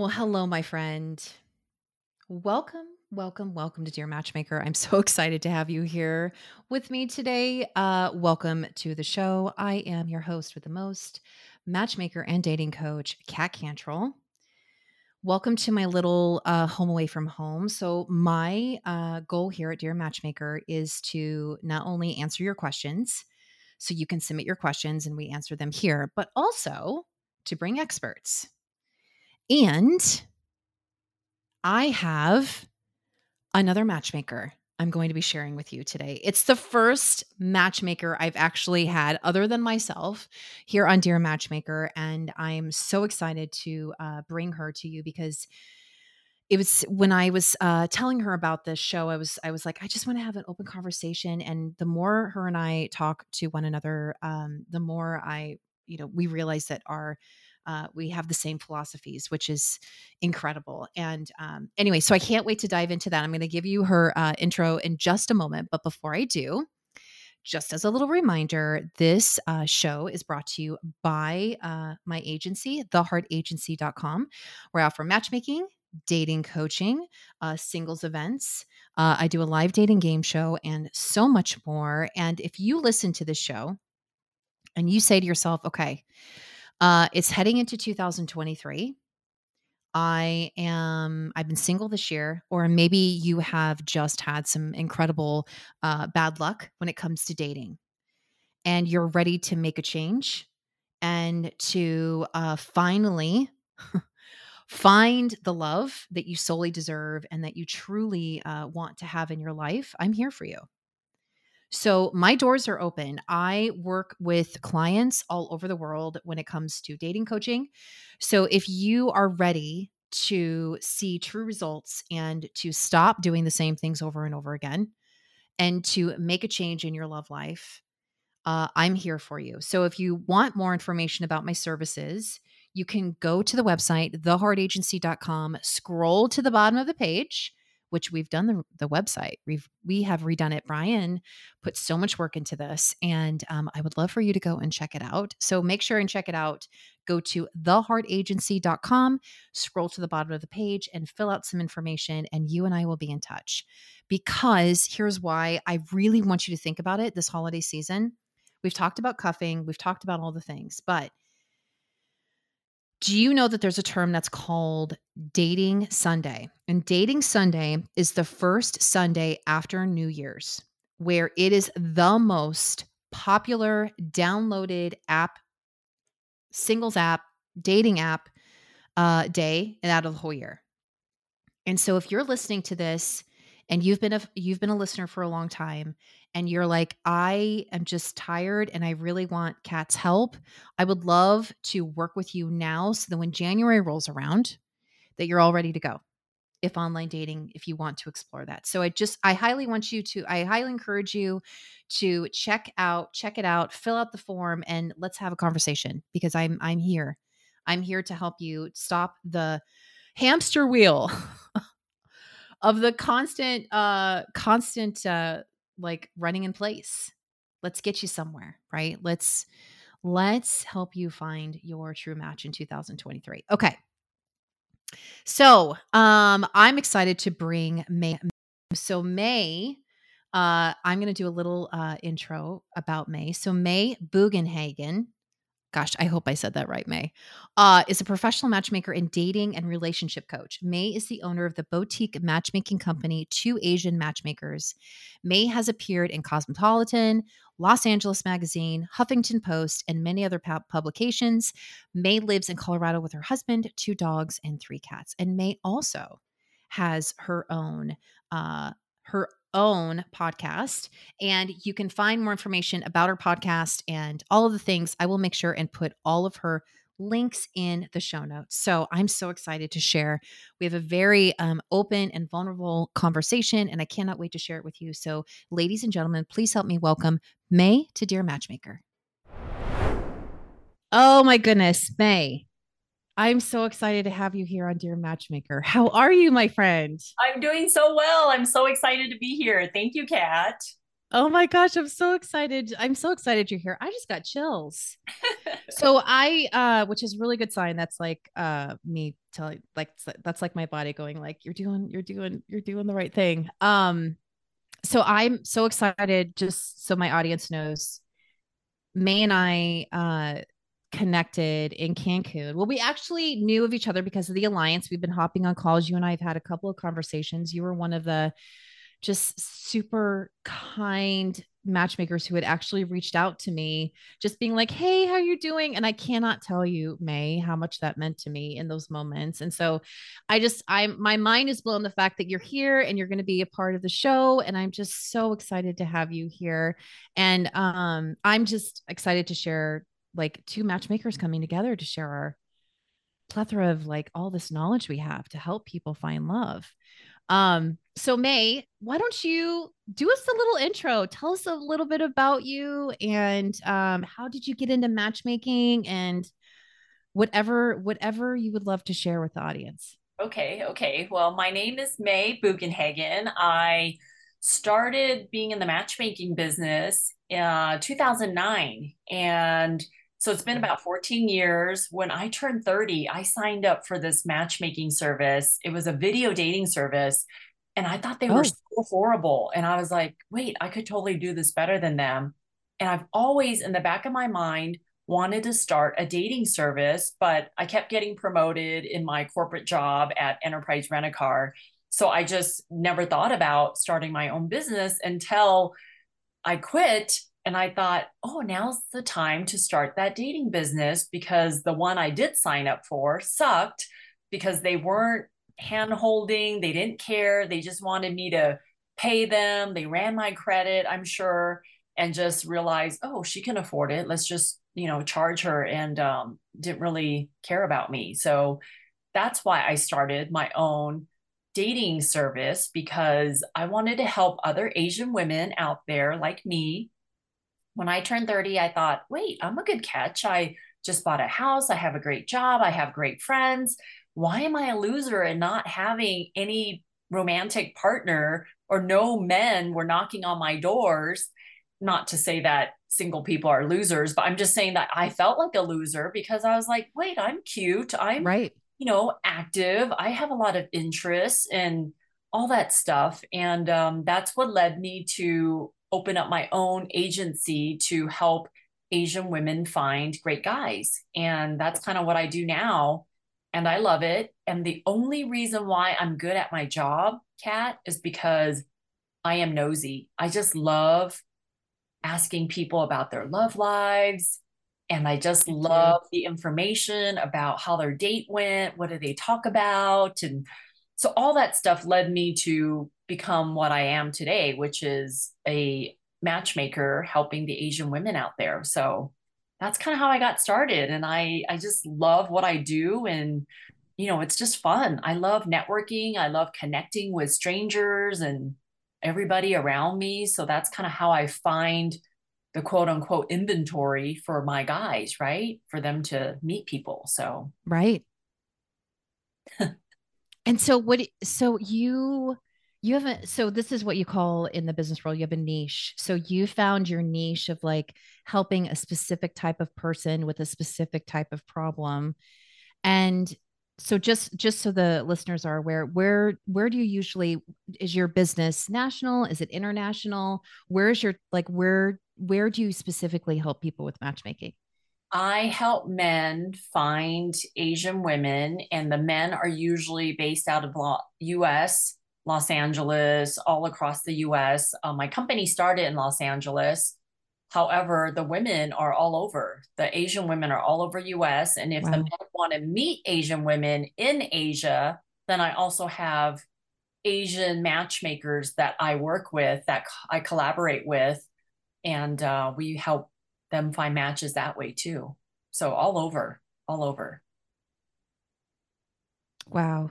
Well, hello, my friend. Welcome, welcome, welcome to Dear Matchmaker. I'm so excited to have you here with me today. Uh, welcome to the show. I am your host with the most, matchmaker and dating coach, Kat Cantrell. Welcome to my little uh, home away from home. So, my uh, goal here at Dear Matchmaker is to not only answer your questions, so you can submit your questions and we answer them here, but also to bring experts and I have another matchmaker I'm going to be sharing with you today. It's the first matchmaker I've actually had, other than myself, here on Dear Matchmaker. And I'm so excited to uh, bring her to you because it was when I was uh, telling her about this show, I was I was like, I just want to have an open conversation. And the more her and I talk to one another, um, the more I, you know, we realize that our uh, we have the same philosophies, which is incredible. And um, anyway, so I can't wait to dive into that. I'm going to give you her uh, intro in just a moment. But before I do, just as a little reminder, this uh, show is brought to you by uh, my agency, theheartagency.com. We're out for matchmaking, dating coaching, uh, singles events. Uh, I do a live dating game show and so much more. And if you listen to this show and you say to yourself, okay, uh, it's heading into 2023. I am, I've been single this year, or maybe you have just had some incredible uh, bad luck when it comes to dating and you're ready to make a change and to uh, finally find the love that you solely deserve and that you truly uh, want to have in your life. I'm here for you. So my doors are open. I work with clients all over the world when it comes to dating coaching. So if you are ready to see true results and to stop doing the same things over and over again and to make a change in your love life, uh, I'm here for you. So if you want more information about my services, you can go to the website, theheartagency.com, scroll to the bottom of the page which we've done the, the website. We've we have redone it. Brian put so much work into this, and um, I would love for you to go and check it out. So make sure and check it out. Go to theheartagency.com, scroll to the bottom of the page, and fill out some information, and you and I will be in touch. Because here's why I really want you to think about it this holiday season. We've talked about cuffing, we've talked about all the things, but do you know that there's a term that's called Dating Sunday? And Dating Sunday is the first Sunday after New Year's, where it is the most popular downloaded app, singles app, dating app uh, day and out of the whole year. And so if you're listening to this and you've been a you've been a listener for a long time and you're like, I am just tired and I really want Kat's help, I would love to work with you now so that when January rolls around, that you're all ready to go. If online dating, if you want to explore that. So I just I highly want you to, I highly encourage you to check out, check it out, fill out the form, and let's have a conversation because I'm I'm here. I'm here to help you stop the hamster wheel of the constant uh constant uh like running in place. Let's get you somewhere, right? Let's let's help you find your true match in 2023. Okay. So, um I'm excited to bring May so May uh I'm going to do a little uh intro about May. So May Bugenhagen gosh, I hope I said that right, May, uh, is a professional matchmaker and dating and relationship coach. May is the owner of the boutique matchmaking company, Two Asian Matchmakers. May has appeared in Cosmopolitan, Los Angeles Magazine, Huffington Post, and many other publications. May lives in Colorado with her husband, two dogs, and three cats. And May also has her own uh, her own podcast. And you can find more information about her podcast and all of the things. I will make sure and put all of her links in the show notes. So I'm so excited to share. We have a very um, open and vulnerable conversation, and I cannot wait to share it with you. So, ladies and gentlemen, please help me welcome May to Dear Matchmaker. Oh my goodness, May. I'm so excited to have you here on Dear Matchmaker. How are you, my friend? I'm doing so well. I'm so excited to be here. Thank you, Kat. Oh my gosh, I'm so excited. I'm so excited you're here. I just got chills. so I uh which is really good sign. That's like uh me telling like that's like my body going like you're doing you're doing you're doing the right thing. Um so I'm so excited just so my audience knows May and I uh connected in Cancun. Well, we actually knew of each other because of the alliance. We've been hopping on calls. You and I have had a couple of conversations. You were one of the just super kind matchmakers who had actually reached out to me just being like hey how are you doing and i cannot tell you may how much that meant to me in those moments and so i just i'm my mind is blown the fact that you're here and you're going to be a part of the show and i'm just so excited to have you here and um i'm just excited to share like two matchmakers coming together to share our plethora of like all this knowledge we have to help people find love um, so May, why don't you do us a little intro? Tell us a little bit about you and um, how did you get into matchmaking and whatever whatever you would love to share with the audience. Okay, okay. Well, my name is May Bugenhagen. I started being in the matchmaking business in uh, 2009 and so it's been about 14 years. When I turned 30, I signed up for this matchmaking service. It was a video dating service. And I thought they oh. were so horrible. And I was like, wait, I could totally do this better than them. And I've always, in the back of my mind, wanted to start a dating service, but I kept getting promoted in my corporate job at Enterprise Rent a Car. So I just never thought about starting my own business until I quit and I thought, oh, now's the time to start that dating business because the one I did sign up for sucked because they weren't hand holding, they didn't care, they just wanted me to pay them. They ran my credit, I'm sure, and just realized, oh, she can afford it. Let's just, you know, charge her and um, didn't really care about me. So that's why I started my own dating service because I wanted to help other Asian women out there like me when I turned 30, I thought, wait, I'm a good catch. I just bought a house. I have a great job. I have great friends. Why am I a loser and not having any romantic partner or no men were knocking on my doors? Not to say that single people are losers, but I'm just saying that I felt like a loser because I was like, wait, I'm cute. I'm right. You know, active. I have a lot of interests and all that stuff. And um, that's what led me to open up my own agency to help Asian women find great guys. And that's kind of what I do now. And I love it. And the only reason why I'm good at my job, Kat, is because I am nosy. I just love asking people about their love lives. And I just mm-hmm. love the information about how their date went. What do they talk about? And so all that stuff led me to become what I am today, which is a matchmaker helping the Asian women out there. So that's kind of how I got started. And I, I just love what I do. And, you know, it's just fun. I love networking. I love connecting with strangers and everybody around me. So that's kind of how I find the quote unquote inventory for my guys, right? For them to meet people. So, right. and so, what, so you, you haven't so this is what you call in the business world you have a niche. So you found your niche of like helping a specific type of person with a specific type of problem. And so just just so the listeners are aware where where do you usually is your business national? Is it international? Where is your like where where do you specifically help people with matchmaking I help men find Asian women, and the men are usually based out of the US Los Angeles, all across the US. Um, my company started in Los Angeles. However, the women are all over. The Asian women are all over US. And if wow. the men want to meet Asian women in Asia, then I also have Asian matchmakers that I work with, that I collaborate with, and uh, we help them find matches that way too. So all over, all over. Wow.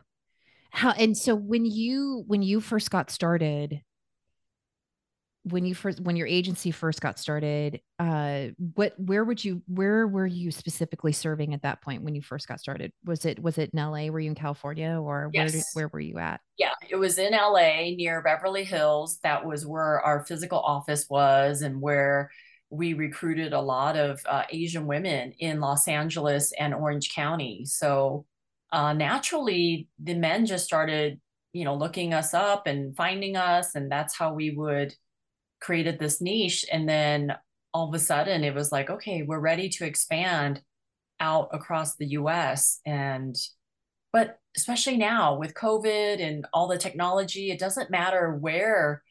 How and so when you when you first got started, when you first when your agency first got started uh what where would you where were you specifically serving at that point when you first got started was it was it in la were you in california or yes. where where were you at yeah it was in la near beverly hills that was where our physical office was and where we recruited a lot of uh, asian women in los angeles and orange county. So uh, naturally the men just started you know looking us up and finding us and that's how we would created this niche. And then all of a sudden it was like okay we're ready to expand out across the US and but especially now with covid and all the technology it doesn't matter where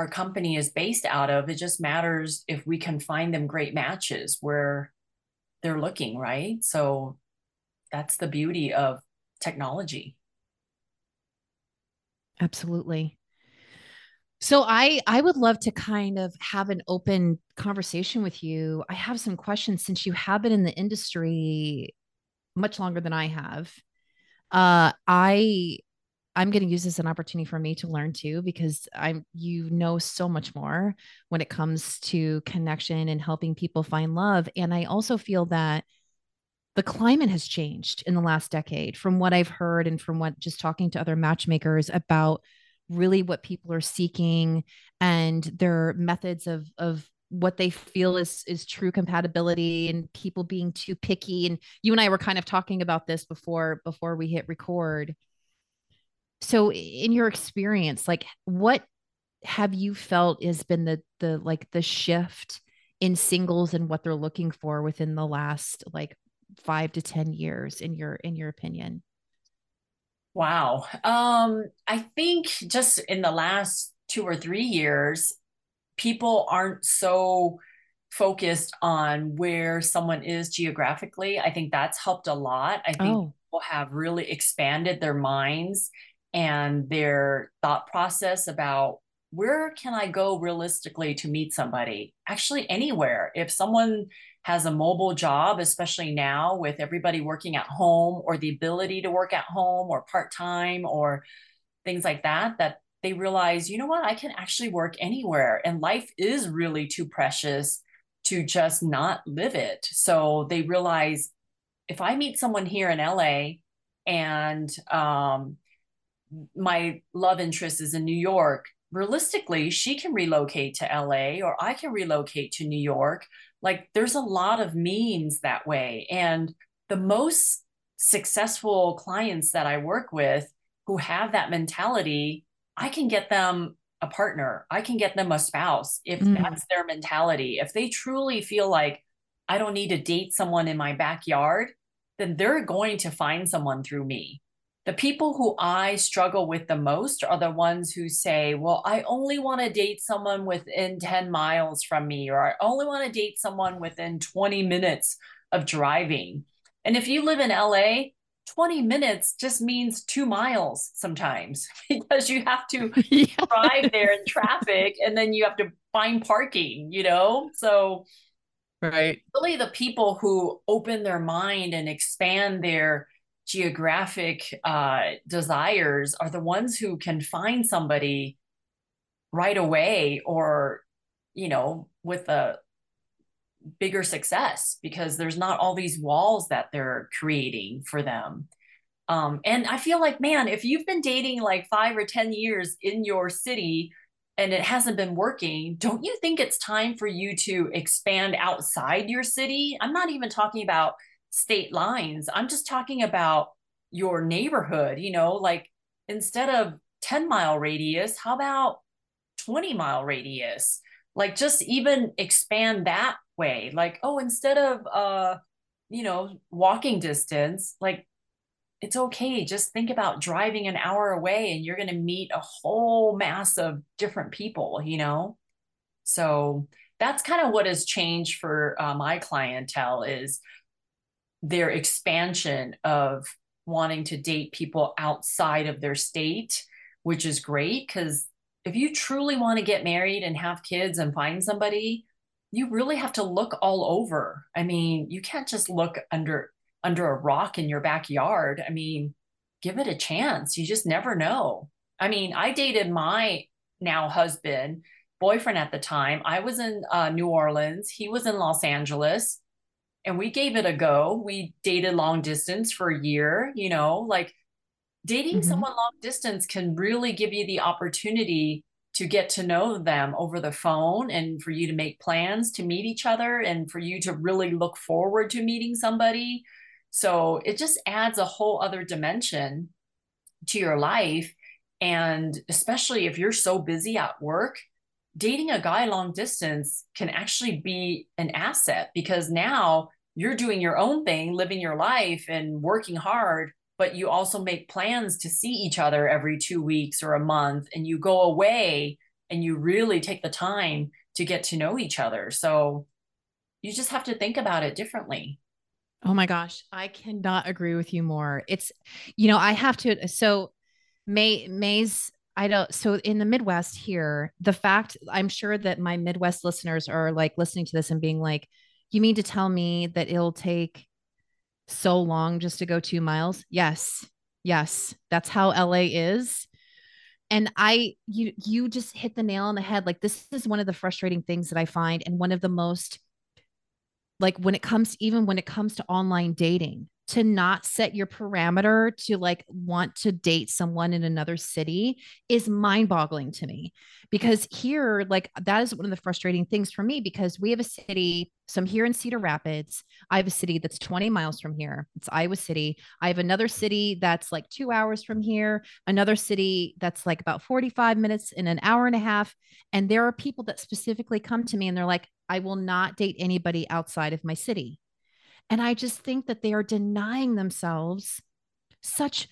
our company is based out of it just matters if we can find them great matches where they're looking right so that's the beauty of technology absolutely so I I would love to kind of have an open conversation with you. I have some questions since you have been in the industry much longer than I have. Uh I I'm going to use this as an opportunity for me to learn too because I'm you know so much more when it comes to connection and helping people find love and I also feel that the climate has changed in the last decade from what I've heard and from what just talking to other matchmakers about really what people are seeking and their methods of of what they feel is is true compatibility and people being too picky and you and I were kind of talking about this before before we hit record so in your experience like what have you felt has been the the like the shift in singles and what they're looking for within the last like 5 to 10 years in your in your opinion Wow. Um, I think just in the last two or three years, people aren't so focused on where someone is geographically. I think that's helped a lot. I think oh. people have really expanded their minds and their thought process about where can I go realistically to meet somebody? Actually, anywhere. If someone has a mobile job, especially now with everybody working at home or the ability to work at home or part time or things like that, that they realize, you know what, I can actually work anywhere. And life is really too precious to just not live it. So they realize if I meet someone here in LA and um, my love interest is in New York, realistically, she can relocate to LA or I can relocate to New York. Like there's a lot of means that way. And the most successful clients that I work with who have that mentality, I can get them a partner, I can get them a spouse if mm. that's their mentality. If they truly feel like I don't need to date someone in my backyard, then they're going to find someone through me the people who I struggle with the most are the ones who say, Well, I only want to date someone within 10 miles from me, or I only want to date someone within 20 minutes of driving. And if you live in LA, 20 minutes just means two miles sometimes because you have to yeah. drive there in traffic and then you have to find parking, you know? So, right. Really, the people who open their mind and expand their geographic uh, desires are the ones who can find somebody right away or you know with a bigger success because there's not all these walls that they're creating for them. Um, and i feel like man if you've been dating like five or ten years in your city and it hasn't been working don't you think it's time for you to expand outside your city? I'm not even talking about state lines. I'm just talking about your neighborhood, you know, like instead of 10 mile radius, how about 20 mile radius? Like just even expand that way. Like, oh, instead of uh, you know, walking distance, like it's okay. Just think about driving an hour away and you're going to meet a whole mass of different people, you know? So that's kind of what has changed for uh, my clientele is their expansion of wanting to date people outside of their state, which is great because if you truly want to get married and have kids and find somebody, you really have to look all over. I mean, you can't just look under under a rock in your backyard. I mean, give it a chance. You just never know. I mean, I dated my now husband boyfriend at the time. I was in uh, New Orleans, he was in Los Angeles, and we gave it a go. We dated long distance for a year, you know, like dating mm-hmm. someone long distance can really give you the opportunity to get to know them over the phone and for you to make plans to meet each other and for you to really look forward to meeting somebody. So it just adds a whole other dimension to your life. And especially if you're so busy at work, dating a guy long distance can actually be an asset because now you're doing your own thing, living your life and working hard, but you also make plans to see each other every two weeks or a month and you go away and you really take the time to get to know each other. So you just have to think about it differently. Oh my gosh, I cannot agree with you more. It's, you know, I have to. So, May May's I don't. So in the Midwest here, the fact I'm sure that my Midwest listeners are like listening to this and being like, "You mean to tell me that it'll take so long just to go two miles?" Yes, yes, that's how LA is. And I, you, you just hit the nail on the head. Like this is one of the frustrating things that I find, and one of the most like when it comes even when it comes to online dating to not set your parameter to like want to date someone in another city is mind boggling to me. Because here like that is one of the frustrating things for me because we have a city so i'm here in cedar rapids. I have a city that's 20 miles from here. It's iowa city. I have another city that's like two hours from here another city that's like about 45 minutes in an hour and a half. And there are people that specifically come to me and they're like i will not date anybody outside of my city and I just think that they are denying themselves such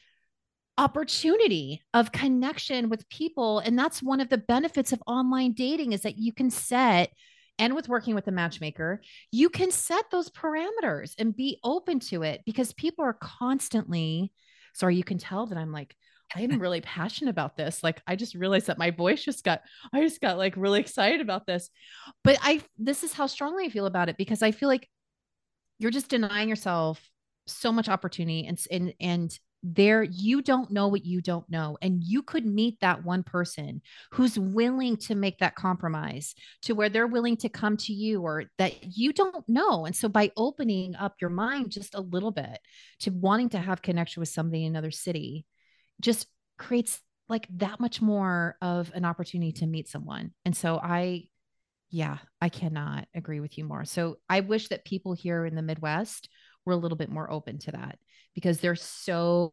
opportunity of connection with people. And that's one of the benefits of online dating is that you can set and with working with a matchmaker, you can set those parameters and be open to it because people are constantly, sorry, you can tell that I'm like, I'm really passionate about this. Like I just realized that my voice just got I just got like really excited about this. But I this is how strongly I feel about it because I feel like you're just denying yourself so much opportunity and and and there you don't know what you don't know and you could meet that one person who's willing to make that compromise to where they're willing to come to you or that you don't know and so by opening up your mind just a little bit to wanting to have connection with somebody in another city just creates like that much more of an opportunity to meet someone and so i yeah, I cannot agree with you more. So I wish that people here in the Midwest were a little bit more open to that because they're so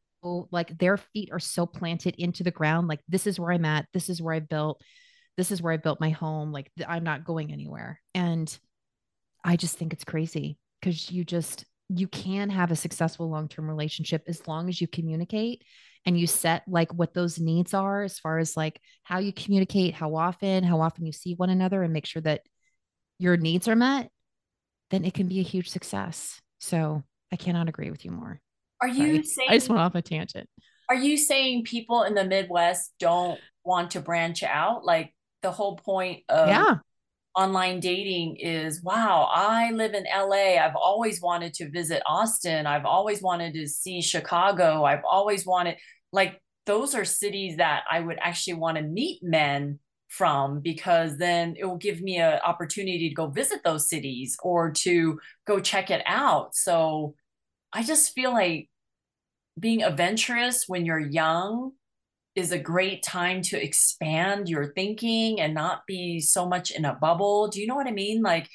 like their feet are so planted into the ground. Like, this is where I'm at. This is where I built. This is where I built my home. Like, I'm not going anywhere. And I just think it's crazy because you just, you can have a successful long term relationship as long as you communicate and you set like what those needs are as far as like how you communicate, how often, how often you see one another, and make sure that your needs are met, then it can be a huge success. So I cannot agree with you more. Are you Sorry. saying I just went off a tangent? Are you saying people in the Midwest don't want to branch out? Like the whole point of yeah online dating is wow, I live in LA. I've always wanted to visit Austin. I've always wanted to see Chicago. I've always wanted, like, those are cities that I would actually want to meet men from because then it will give me an opportunity to go visit those cities or to go check it out. So I just feel like being adventurous when you're young is a great time to expand your thinking and not be so much in a bubble. Do you know what I mean? Like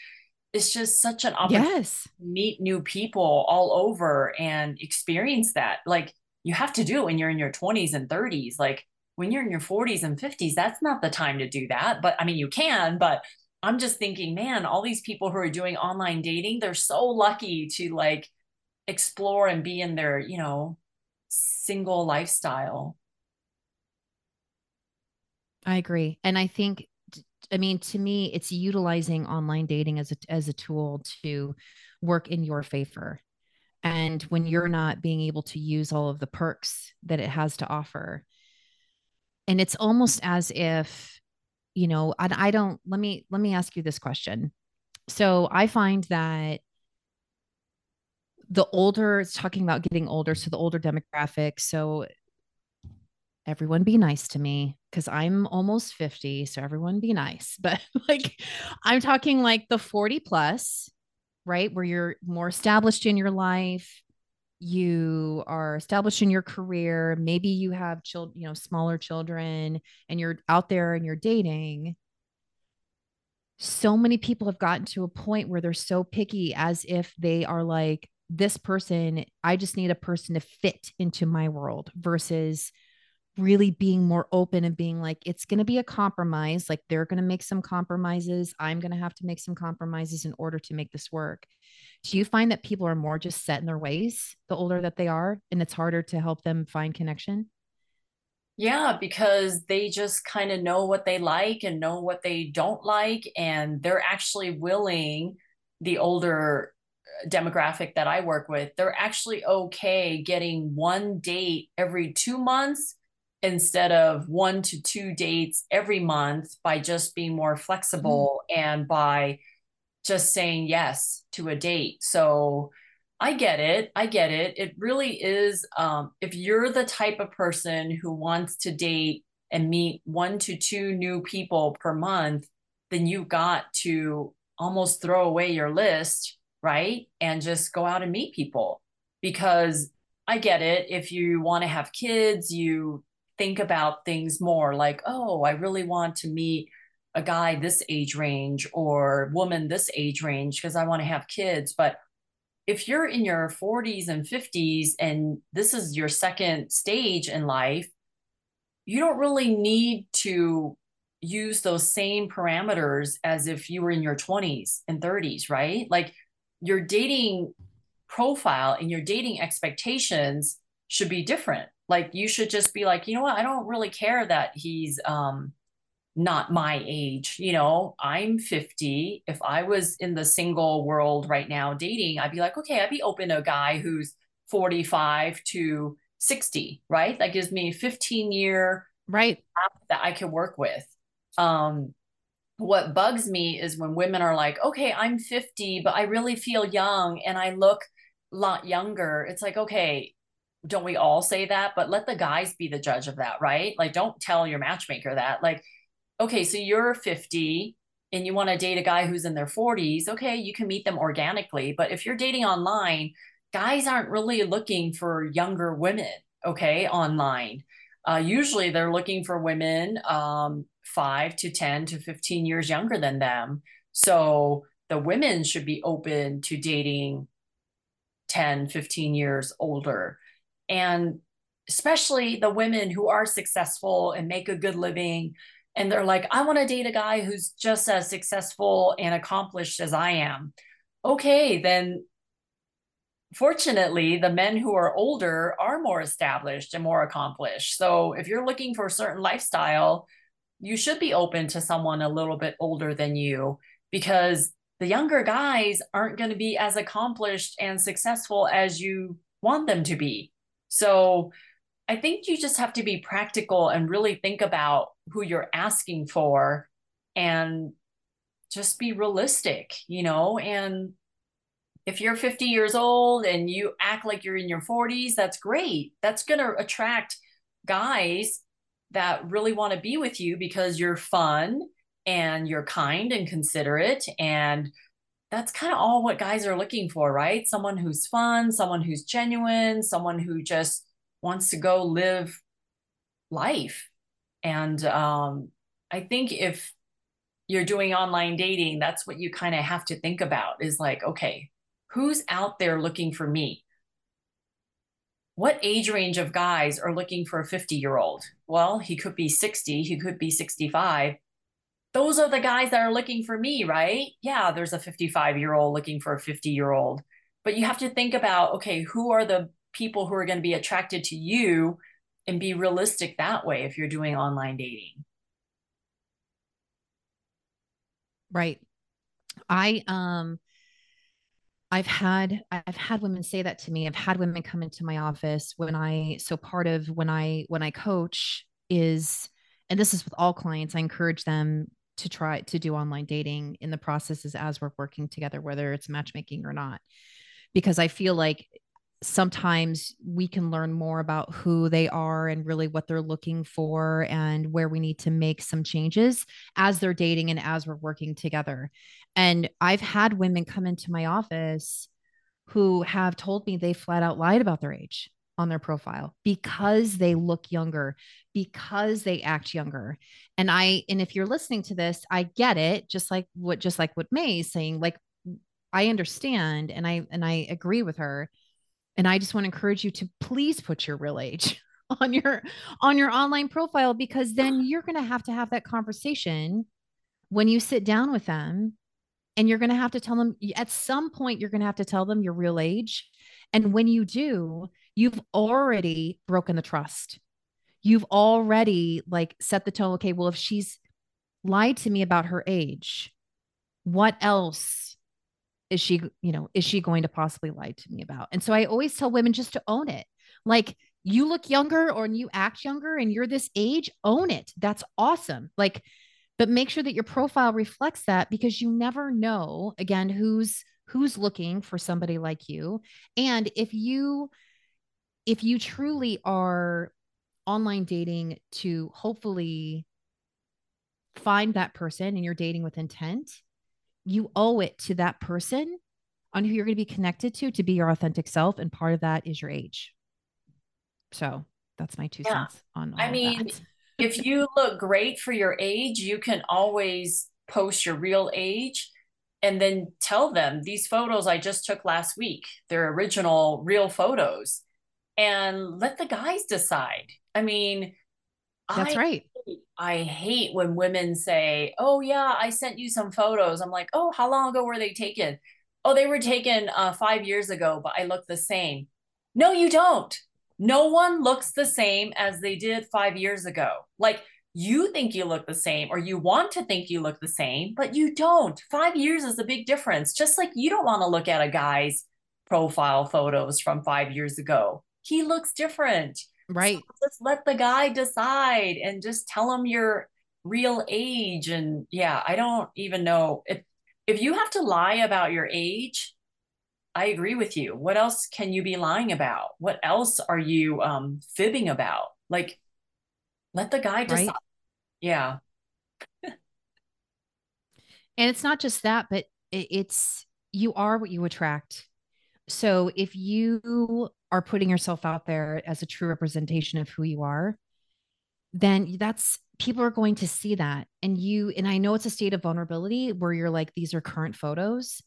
it's just such an opportunity yes. to meet new people all over and experience that. Like you have to do it when you're in your 20s and 30s. Like when you're in your 40s and 50s, that's not the time to do that. But I mean, you can, but I'm just thinking, man, all these people who are doing online dating, they're so lucky to like explore and be in their, you know, single lifestyle. I agree. And I think I mean to me it's utilizing online dating as a as a tool to work in your favor. And when you're not being able to use all of the perks that it has to offer. And it's almost as if you know, and I don't let me let me ask you this question. So I find that the older it's talking about getting older so the older demographic so everyone be nice to me because I'm almost 50, so everyone be nice. But like I'm talking like the 40 plus, right? Where you're more established in your life, you are established in your career, maybe you have children, you know, smaller children and you're out there and you're dating. So many people have gotten to a point where they're so picky as if they are like this person, I just need a person to fit into my world versus really being more open and being like it's going to be a compromise like they're going to make some compromises i'm going to have to make some compromises in order to make this work. Do you find that people are more just set in their ways the older that they are and it's harder to help them find connection? Yeah because they just kind of know what they like and know what they don't like and they're actually willing the older uh, demographic that I work with, they're actually okay getting one date every two months instead of one to two dates every month by just being more flexible mm. and by just saying yes to a date. So I get it. I get it. It really is. Um, if you're the type of person who wants to date and meet one to two new people per month, then you got to almost throw away your list, right? And just go out and meet people because I get it. If you want to have kids, you think about things more like, oh, I really want to meet a guy this age range or woman this age range because I want to have kids. But if you're in your 40s and 50s and this is your second stage in life, you don't really need to use those same parameters as if you were in your 20s and 30s, right? Like your dating profile and your dating expectations should be different like you should just be like, you know what? I don't really care that he's um not my age. You know, I'm 50. If I was in the single world right now dating, I'd be like, okay, I'd be open to a guy who's 45 to 60, right? That gives me 15 year right that I can work with. Um what bugs me is when women are like, okay, I'm 50, but I really feel young and I look a lot younger. It's like, okay, don't we all say that? But let the guys be the judge of that, right? Like, don't tell your matchmaker that. Like, okay, so you're 50 and you want to date a guy who's in their 40s. Okay, you can meet them organically. But if you're dating online, guys aren't really looking for younger women, okay, online. Uh, usually they're looking for women um, five to 10 to 15 years younger than them. So the women should be open to dating 10, 15 years older and especially the women who are successful and make a good living and they're like i want to date a guy who's just as successful and accomplished as i am. Okay then fortunately the men who are older are more established and more accomplished. So if you're looking for a certain lifestyle you should be open to someone a little bit older than you because the younger guys aren't going to be as accomplished and successful as you want them to be so I think you just have to be practical and really think about who you're asking for and just be realistic, you know, and if you're 50 years old and you act like you're in your 40s, that's great. That's going to attract guys that really want to be with you because you're fun and you're kind and considerate and that's kind of all what guys are looking for, right? Someone who's fun, someone who's genuine, someone who just wants to go live life. And um, I think if you're doing online dating, that's what you kind of have to think about is like, okay, who's out there looking for me? What age range of guys are looking for a 50 year old? Well, he could be 60, he could be 65 those are the guys that are looking for me, right? Yeah, there's a 55 year old looking for a 50 year old. But you have to think about okay, who are the people who are going to be attracted to you and be realistic that way if you're doing online dating. Right. I, um, I've had I've had women say that to me. I've had women come into my office when I so part of when I when I coach is and this is with all clients, I encourage them to try to do online dating in the processes as we're working together, whether it's matchmaking or not. Because I feel like sometimes we can learn more about who they are and really what they're looking for and where we need to make some changes as they're dating and as we're working together. And I've had women come into my office who have told me they flat out lied about their age on their profile because they look younger, because they act younger. And I, and if you're listening to this, I get it, just like what, just like what May is saying, like, I understand and I, and I agree with her and I just want to encourage you to please put your real age on your on your online profile because then you're going to have to have that conversation when you sit down with them and you're going to have to tell them at some point you're going to have to tell them your real age and when you do you've already broken the trust. You've already like set the tone okay well if she's lied to me about her age what else is she you know is she going to possibly lie to me about? And so i always tell women just to own it. Like you look younger or you act younger and you're this age own it. That's awesome. Like but make sure that your profile reflects that because you never know again who's who's looking for somebody like you. And if you if you truly are online dating to hopefully find that person and you're dating with intent you owe it to that person on who you're going to be connected to to be your authentic self and part of that is your age. So that's my two yeah. cents on i mean if you look great for your age you can always post your real age and then tell them these photos i just took last week they're original real photos and let the guys decide i mean that's I, right I hate when women say, "Oh yeah, I sent you some photos." I'm like, "Oh, how long ago were they taken?" "Oh, they were taken uh, 5 years ago, but I look the same." No, you don't. No one looks the same as they did 5 years ago. Like you think you look the same or you want to think you look the same, but you don't. 5 years is a big difference. Just like you don't want to look at a guy's profile photos from 5 years ago. He looks different Right. So just let the guy decide and just tell him your real age. And yeah, I don't even know if if you have to lie about your age, I agree with you. What else can you be lying about? What else are you um fibbing about? Like let the guy decide. Right? Yeah. and it's not just that, but it's you are what you attract. So if you are putting yourself out there as a true representation of who you are, then that's people are going to see that. And you, and I know it's a state of vulnerability where you're like, these are current photos,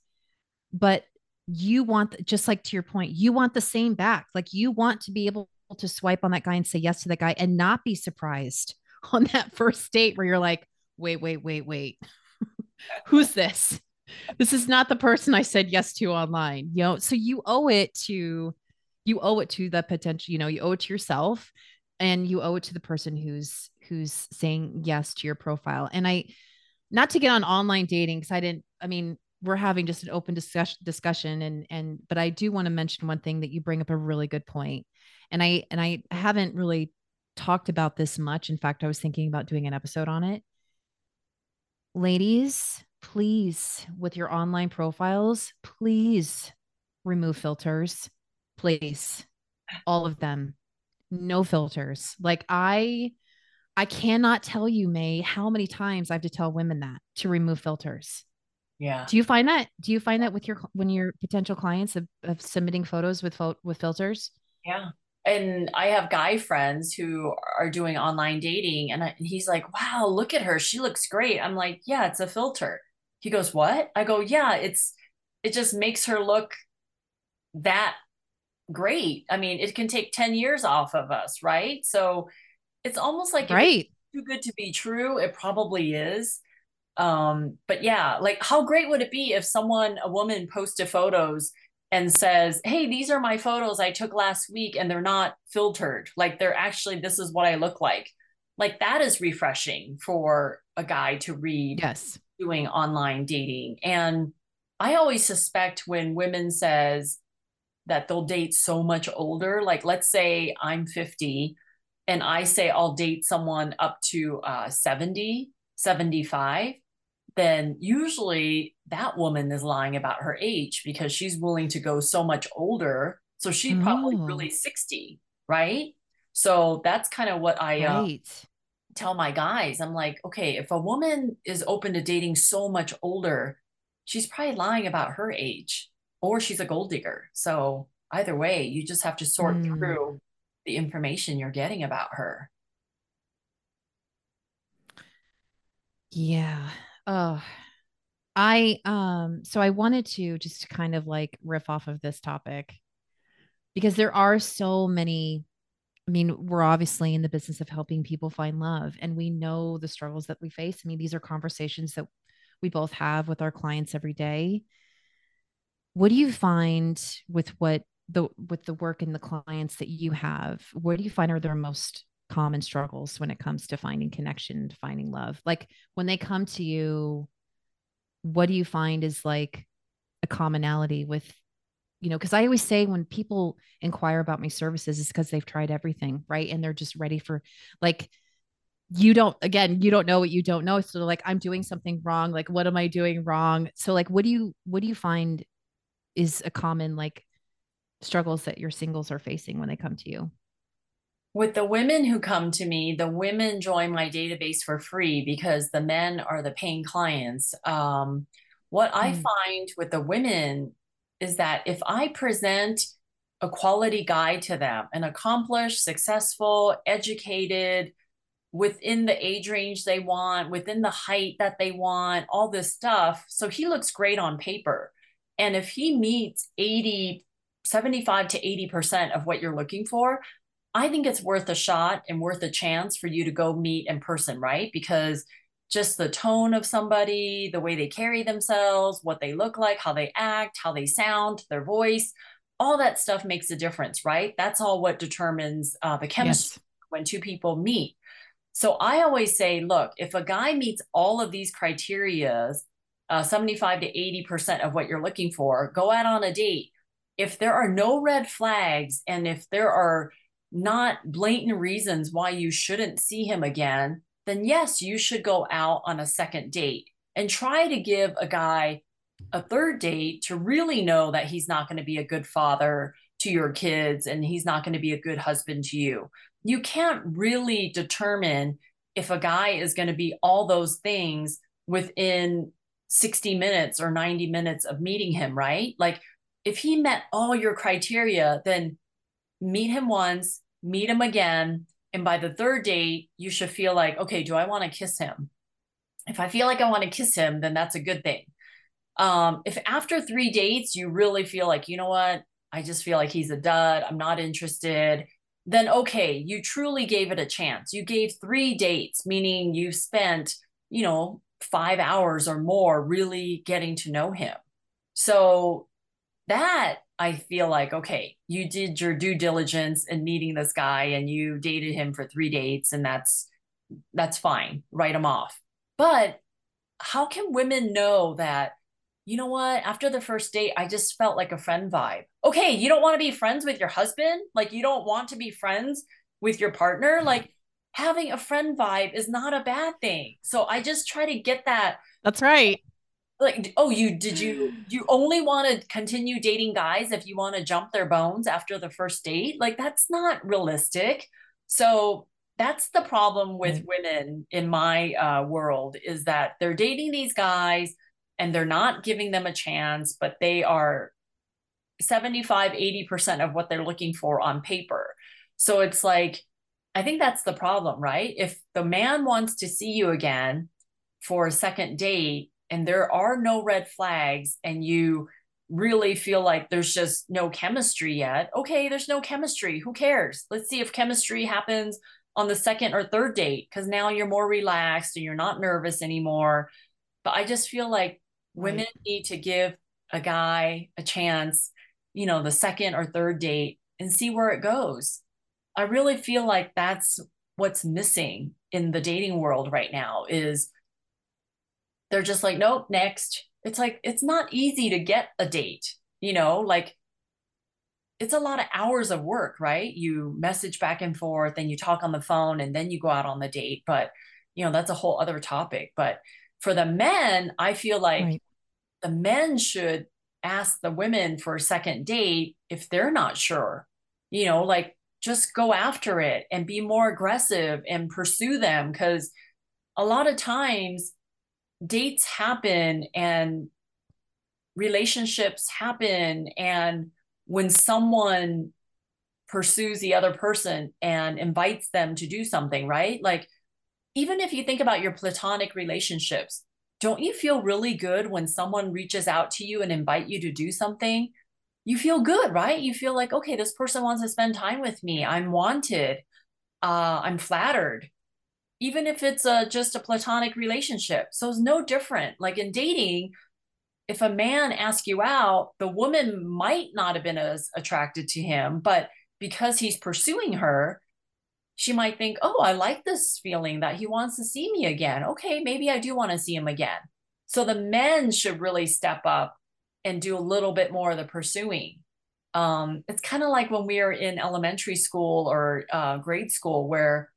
but you want, just like to your point, you want the same back. Like you want to be able to swipe on that guy and say yes to that guy and not be surprised on that first date where you're like, wait, wait, wait, wait. Who's this? This is not the person I said yes to online. You know, so you owe it to you owe it to the potential, you know, you owe it to yourself and you owe it to the person who's who's saying yes to your profile. And I not to get on online dating because I didn't, I mean, we're having just an open discussion discussion and and but I do want to mention one thing that you bring up a really good point. And I and I haven't really talked about this much. In fact, I was thinking about doing an episode on it. Ladies, please with your online profiles, please remove filters please all of them. No filters. Like i i cannot tell you may how many times i have to tell women that to remove filters. Yeah. Do you find that do you find that with your when your potential clients of, of submitting photos with with filters? Yeah. And i have guy friends who are doing online dating and I, he's like wow look at her. She looks great. I'm like yeah it's a filter. He goes what? I go yeah it's it just makes her look that great. I mean, it can take 10 years off of us, right? So it's almost like right. too good to be true. It probably is. Um, but yeah, like how great would it be if someone, a woman posted photos and says, Hey, these are my photos I took last week and they're not filtered. Like they're actually, this is what I look like. Like that is refreshing for a guy to read. Yes. Doing online dating. And I always suspect when women says, that they'll date so much older. Like, let's say I'm 50 and I say I'll date someone up to uh, 70, 75, then usually that woman is lying about her age because she's willing to go so much older So she's probably really 60, right? So that's kind of what I uh, right. uh, tell my guys. I'm like, okay, if a woman is open to dating so much older, she's probably lying about her age or she's a gold digger. So either way, you just have to sort mm. through the information you're getting about her. Yeah. Oh, I um so I wanted to just kind of like riff off of this topic because there are so many I mean, we're obviously in the business of helping people find love and we know the struggles that we face. I mean, these are conversations that we both have with our clients every day. What do you find with what the with the work and the clients that you have? What do you find are their most common struggles when it comes to finding connection, finding love? Like when they come to you, what do you find is like a commonality with you know because i always say when people inquire about my services it's because they've tried everything right and they're just ready for like you don't again you don't know what you don't know so like i'm doing something wrong like what am i doing wrong so like what do you what do you find is a common like struggles that your singles are facing when they come to you with the women who come to me the women join my database for free because the men are the paying clients um, what mm. i hmm. find with the women is that if I present a quality guy to them, an accomplished, successful, educated, within the age range they want, within the height that they want, all this stuff. So he looks great on paper. And if he meets 80, 75 to 80% of what you're looking for, I think it's worth a shot and worth a chance for you to go meet in person, right? Because just the tone of somebody, the way they carry themselves, what they look like, how they act, how they sound, their voice, all that stuff makes a difference, right? That's all what determines uh, the chemistry yes. when two people meet. So I always say, look, if a guy meets all of these criterias, uh, 75 to 80% of what you're looking for, go out on a date. If there are no red flags and if there are not blatant reasons why you shouldn't see him again, then yes, you should go out on a second date and try to give a guy a third date to really know that he's not going to be a good father to your kids and he's not going to be a good husband to you. You can't really determine if a guy is going to be all those things within 60 minutes or 90 minutes of meeting him, right? Like if he met all your criteria, then meet him once, meet him again, and by the third date, you should feel like, okay, do I want to kiss him? If I feel like I want to kiss him, then that's a good thing. Um, if after three dates, you really feel like, you know what, I just feel like he's a dud, I'm not interested, then okay, you truly gave it a chance. You gave three dates, meaning you spent, you know, five hours or more really getting to know him. So that I feel like, okay, you did your due diligence in meeting this guy and you dated him for three dates and that's that's fine. Write him off. But how can women know that, you know what, after the first date, I just felt like a friend vibe. Okay, you don't want to be friends with your husband? Like you don't want to be friends with your partner? Mm-hmm. Like having a friend vibe is not a bad thing. So I just try to get that. That's right like oh you did you you only want to continue dating guys if you want to jump their bones after the first date like that's not realistic so that's the problem with women in my uh, world is that they're dating these guys and they're not giving them a chance but they are 75 80% of what they're looking for on paper so it's like i think that's the problem right if the man wants to see you again for a second date and there are no red flags and you really feel like there's just no chemistry yet, okay, there's no chemistry. Who cares? Let's see if chemistry happens on the second or third date because now you're more relaxed and you're not nervous anymore. But I just feel like women right. need to give a guy a chance, you know, the second or third date and see where it goes. I really feel like that's what's missing in the dating world right now is they're just like, nope, next. It's like, it's not easy to get a date, you know, like it's a lot of hours of work, right? You message back and forth and you talk on the phone and then you go out on the date. But, you know, that's a whole other topic. But for the men, I feel like right. the men should ask the women for a second date if they're not sure. You know, like just go after it and be more aggressive and pursue them because a lot of times dates happen and relationships happen and when someone pursues the other person and invites them to do something right? Like even if you think about your platonic relationships don't you feel really good when someone reaches out to you and invite you to do something you feel good right you feel like okay this person wants to spend time with me i'm wanted uh, i'm flattered even if it's a, just a platonic relationship. So it's no different. Like in dating, if a man asks you out, the woman might not have been as attracted to him, but because he's pursuing her, she might think, oh, I like this feeling that he wants to see me again. Okay, maybe I do want to see him again. So the men should really step up and do a little bit more of the pursuing. Um, it's kind of like when we are in elementary school or uh, grade school, where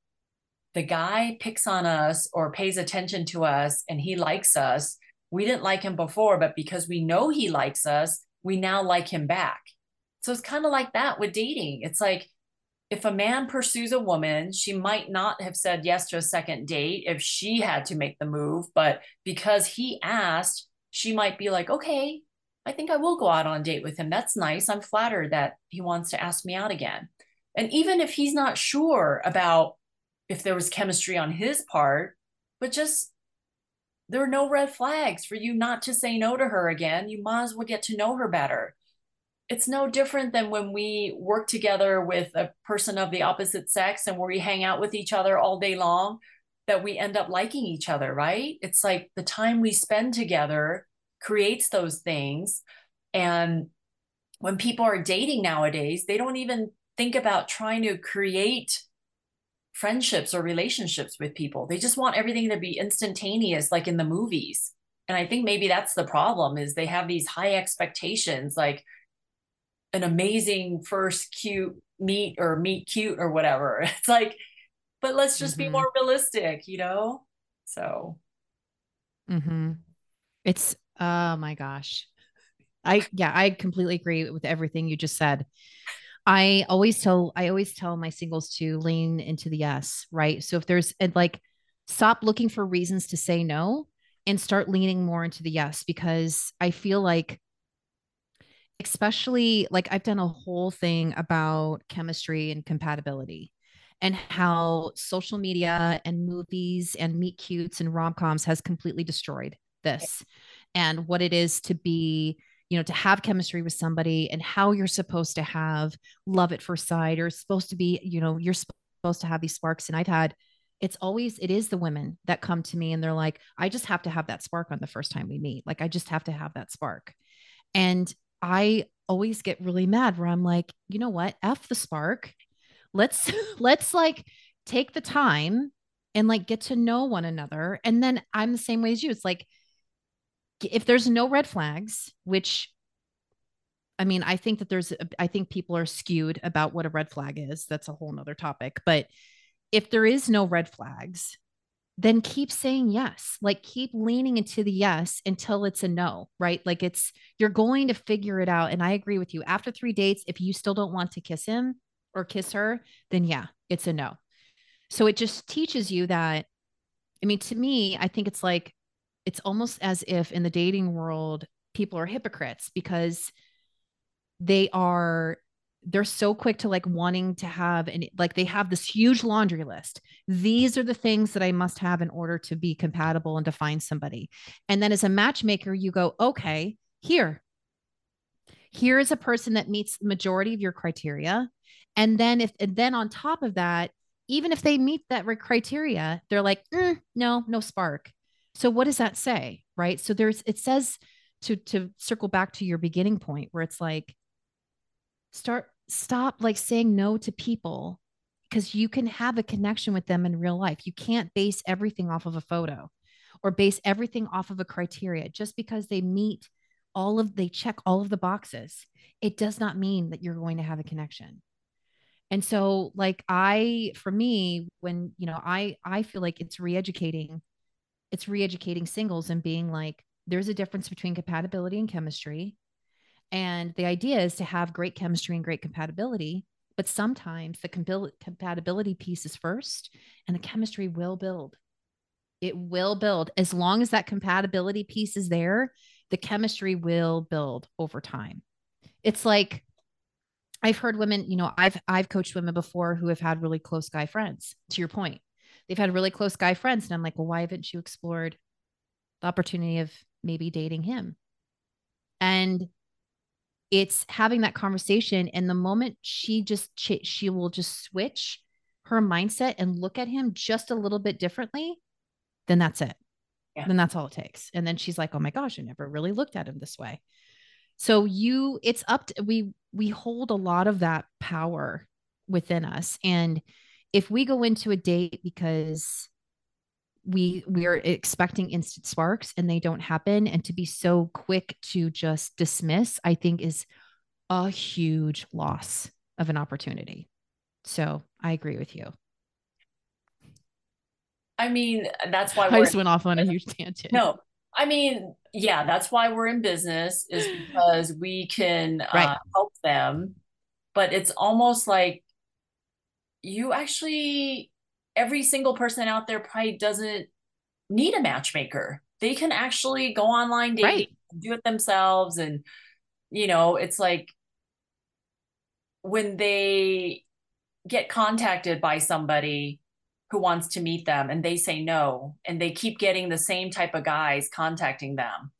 the guy picks on us or pays attention to us and he likes us, we didn't like him before, but because we know he likes us, we now like him back. So it's kind of like that with dating. It's like if a man pursues a woman, she might not have said yes to a second date if she had to make the move, but because he asked, she might be like, okay, I think I will go out on a date with him. That's nice. I'm flattered that he wants to ask me out again. And even if he's not sure about if there was chemistry on his part, but just there are no red flags for you not to say no to her again. You might as well get to know her better. It's no different than when we work together with a person of the opposite sex and where we hang out with each other all day long that we end up liking each other, right? It's like the time we spend together creates those things. And when people are dating nowadays, they don't even think about trying to create friendships or relationships with people. They just want everything to be instantaneous, like in the movies. And I think maybe that's the problem is they have these high expectations, like an amazing first cute meet or meet cute or whatever. It's like, but let's just mm-hmm. be more realistic, you know? So mm-hmm. it's oh my gosh. I yeah, I completely agree with everything you just said. I always tell I always tell my singles to lean into the yes, right? So if there's and like stop looking for reasons to say no and start leaning more into the yes because I feel like especially like I've done a whole thing about chemistry and compatibility and how social media and movies and meet cutes and rom-coms has completely destroyed this and what it is to be you know to have chemistry with somebody and how you're supposed to have love at first sight or supposed to be you know you're supposed to have these sparks. And i've had it's always it is the women that come to me and they're like i just have to have that spark on the first time we meet. Like i just have to have that spark. And i always get really mad where i'm like you know what? F the spark. Let's let's like take the time and like get to know one another. And then i'm the same way as you. It's like if there's no red flags, which I mean, I think that there's, I think people are skewed about what a red flag is. That's a whole nother topic. But if there is no red flags, then keep saying yes. Like keep leaning into the yes until it's a no, right? Like it's, you're going to figure it out. And I agree with you. After three dates, if you still don't want to kiss him or kiss her, then yeah, it's a no. So it just teaches you that. I mean, to me, I think it's like it's almost as if in the dating world people are hypocrites because they are they're so quick to like wanting to have and like they have this huge laundry list. These are the things that i must have in order to be compatible and to find somebody. And then as a matchmaker you go okay here. Here is a person that meets the majority of your criteria. And then if and then on top of that even if they meet that criteria they're like mm, no no spark so what does that say? Right. So there's, it says to, to circle back to your beginning point where it's like, start, stop like saying no to people because you can have a connection with them in real life. You can't base everything off of a photo or base everything off of a criteria just because they meet all of they check all of the boxes it does not mean that you're going to have a connection and so like i for me when you know i i feel like it's re-educating it's re-educating singles and being like there's a difference between compatibility and chemistry And the idea is to have great chemistry and great compatibility. But sometimes the compatibility piece is first and the chemistry will build. It will build. As long as that compatibility piece is there, the chemistry will build over time. It's like I've heard women, you know, I've I've coached women before who have had really close guy friends. To your point, they've had really close guy friends, and I'm like, well, why haven't you explored the opportunity of maybe dating him? And it's having that conversation, and the moment she just she will just switch her mindset and look at him just a little bit differently, then that's it. Yeah. Then that's all it takes. And then she's like, "Oh my gosh, I never really looked at him this way." So you it's up to we we hold a lot of that power within us and if we go into a date because we we are expecting instant sparks and they don't happen and to be so quick to just dismiss i think is a huge loss of an opportunity. So i agree with you. I mean that's why i just went off on a huge tangent. No I mean, yeah, that's why we're in business is because we can uh, help them. But it's almost like you actually, every single person out there probably doesn't need a matchmaker. They can actually go online, date, right. do it themselves. And, you know, it's like when they get contacted by somebody, who wants to meet them and they say no and they keep getting the same type of guys contacting them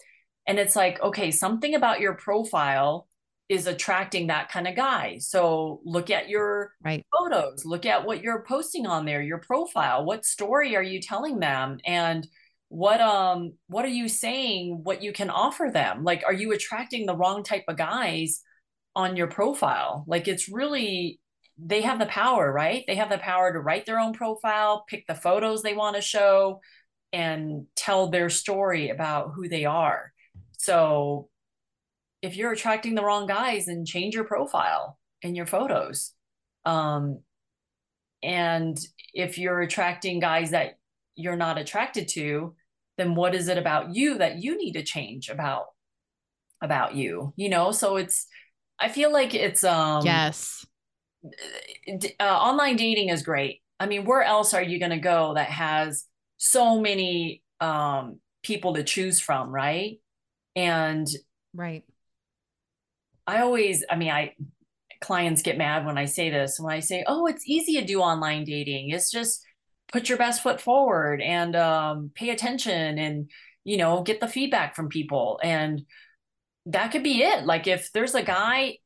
and it's like okay something about your profile is attracting that kind of guy so look at your right. photos look at what you're posting on there your profile what story are you telling them and what um what are you saying what you can offer them like are you attracting the wrong type of guys on your profile like it's really they have the power, right? They have the power to write their own profile, pick the photos they want to show, and tell their story about who they are. So if you're attracting the wrong guys, then change your profile and your photos. Um, and if you're attracting guys that you're not attracted to, then what is it about you that you need to change about about you? You know, so it's I feel like it's um yes uh, online dating is great. I mean, where else are you going to go that has so many um, people to choose from, right? And right. I always, I mean, I clients get mad when I say this. When I say, "Oh, it's easy to do online dating. It's just put your best foot forward and um, pay attention and you know get the feedback from people." And that could be it. Like if there's a guy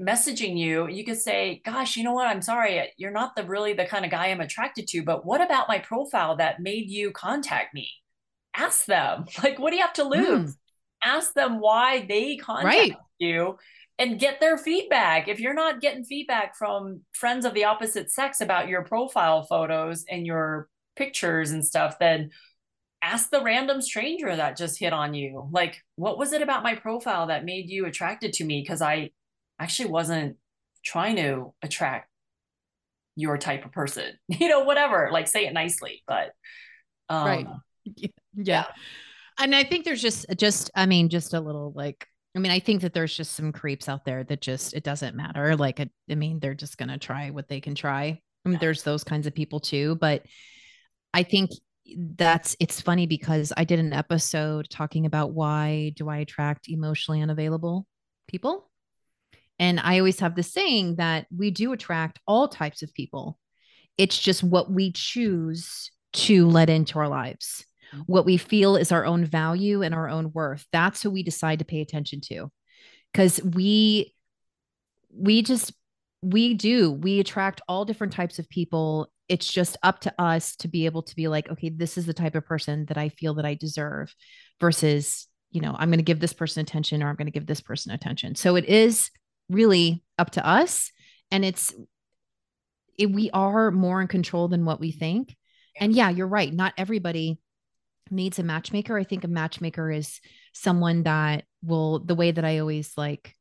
messaging you, you could say, gosh, you know what? I'm sorry. You're not the really the kind of guy I'm attracted to, but what about my profile that made you contact me? Ask them. Like, what do you have to lose? Mm. Ask them why they contact right. you and get their feedback. If you're not getting feedback from friends of the opposite sex about your profile photos and your pictures and stuff, then ask the random stranger that just hit on you. Like, what was it about my profile that made you attracted to me? Because I actually wasn't trying to attract your type of person you know whatever like say it nicely but um, right yeah. yeah and i think there's just just i mean just a little like i mean i think that there's just some creeps out there that just it doesn't matter like i, I mean they're just gonna try what they can try I mean, there's those kinds of people too but i think that's it's funny because i did an episode talking about why do i attract emotionally unavailable people and I always have the saying that we do attract all types of people. It's just what we choose to let into our lives. Mm-hmm. What we feel is our own value and our own worth. That's who we decide to pay attention to. Cuz we we just we do. We attract all different types of people. It's just up to us to be able to be like, okay, this is the type of person that I feel that I deserve versus, you know, I'm going to give this person attention or I'm going to give this person attention. So it is really up to us and it's it, we are more in control than what we think and yeah you're right not everybody needs a matchmaker i think a matchmaker is someone that will the way that i always like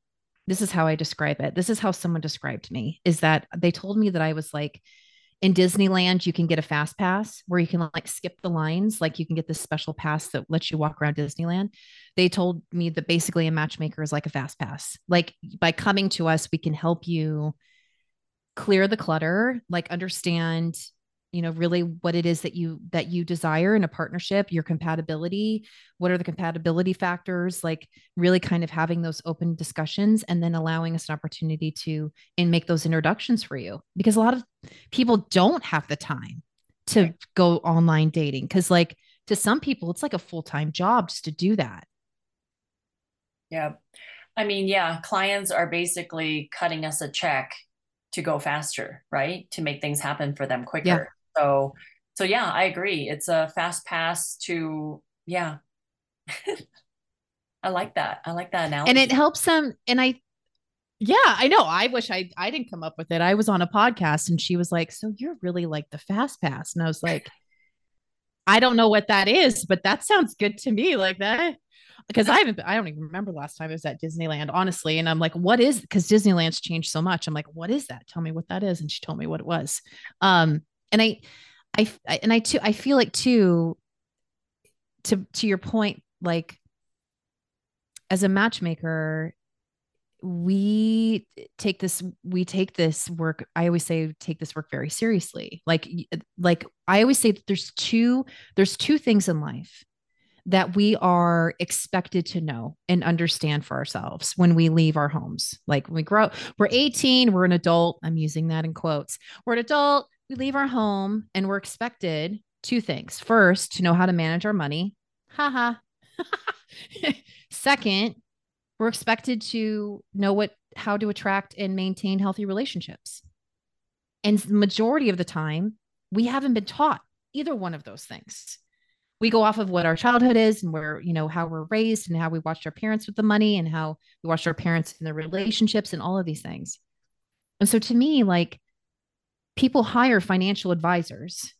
this is how i describe it this is how someone described me is that they told me that i was like in Disneyland, you can get a fast pass where you can like skip the lines. Like you can get this special pass that lets you walk around Disneyland. They told me that basically a matchmaker is like a fast pass. Like by coming to us, we can help you clear the clutter, like understand you know really what it is that you that you desire in a partnership your compatibility what are the compatibility factors like really kind of having those open discussions and then allowing us an opportunity to and make those introductions for you because a lot of people don't have the time to right. go online dating because like to some people it's like a full-time job just to do that yeah i mean yeah clients are basically cutting us a check to go faster, right? To make things happen for them quicker. So, so yeah, I agree. It's a fast pass to, yeah. I like that. I like that analogy. And it helps them. And I, yeah, I know. I wish I I didn't come up with it. I was on a podcast and she was like, "So you're really like the fast pass." And I was like, "I don't know what that is, but that sounds good to me." Like that because I haven't I don't even remember last time I was at Disneyland, honestly. And I'm like, what is because Disneyland's changed so much. I'm like, what is that? Tell me what that is. And she told me what it was. Um, and I, I, and I too, I feel like too, to to your point, like as a matchmaker, we take this we take this work i always say take this work very seriously. Like like i always say that there's two there's two things in life that we are expected to know and understand for ourselves when we leave our homes. Like when we grow we're 18 we're an adult i'm using that in quotes we're an adult we leave our home and we're expected two things. First, to know how to manage our money. Haha. Second, we're expected to know what how to attract and maintain healthy relationships. And the majority of the time, we haven't been taught either one of those things. We go off of what our childhood is and where, you know, how we're raised and how we watched our parents with the money and how we watched our parents in their relationships and all of these things. And so to me, like people hire financial advisors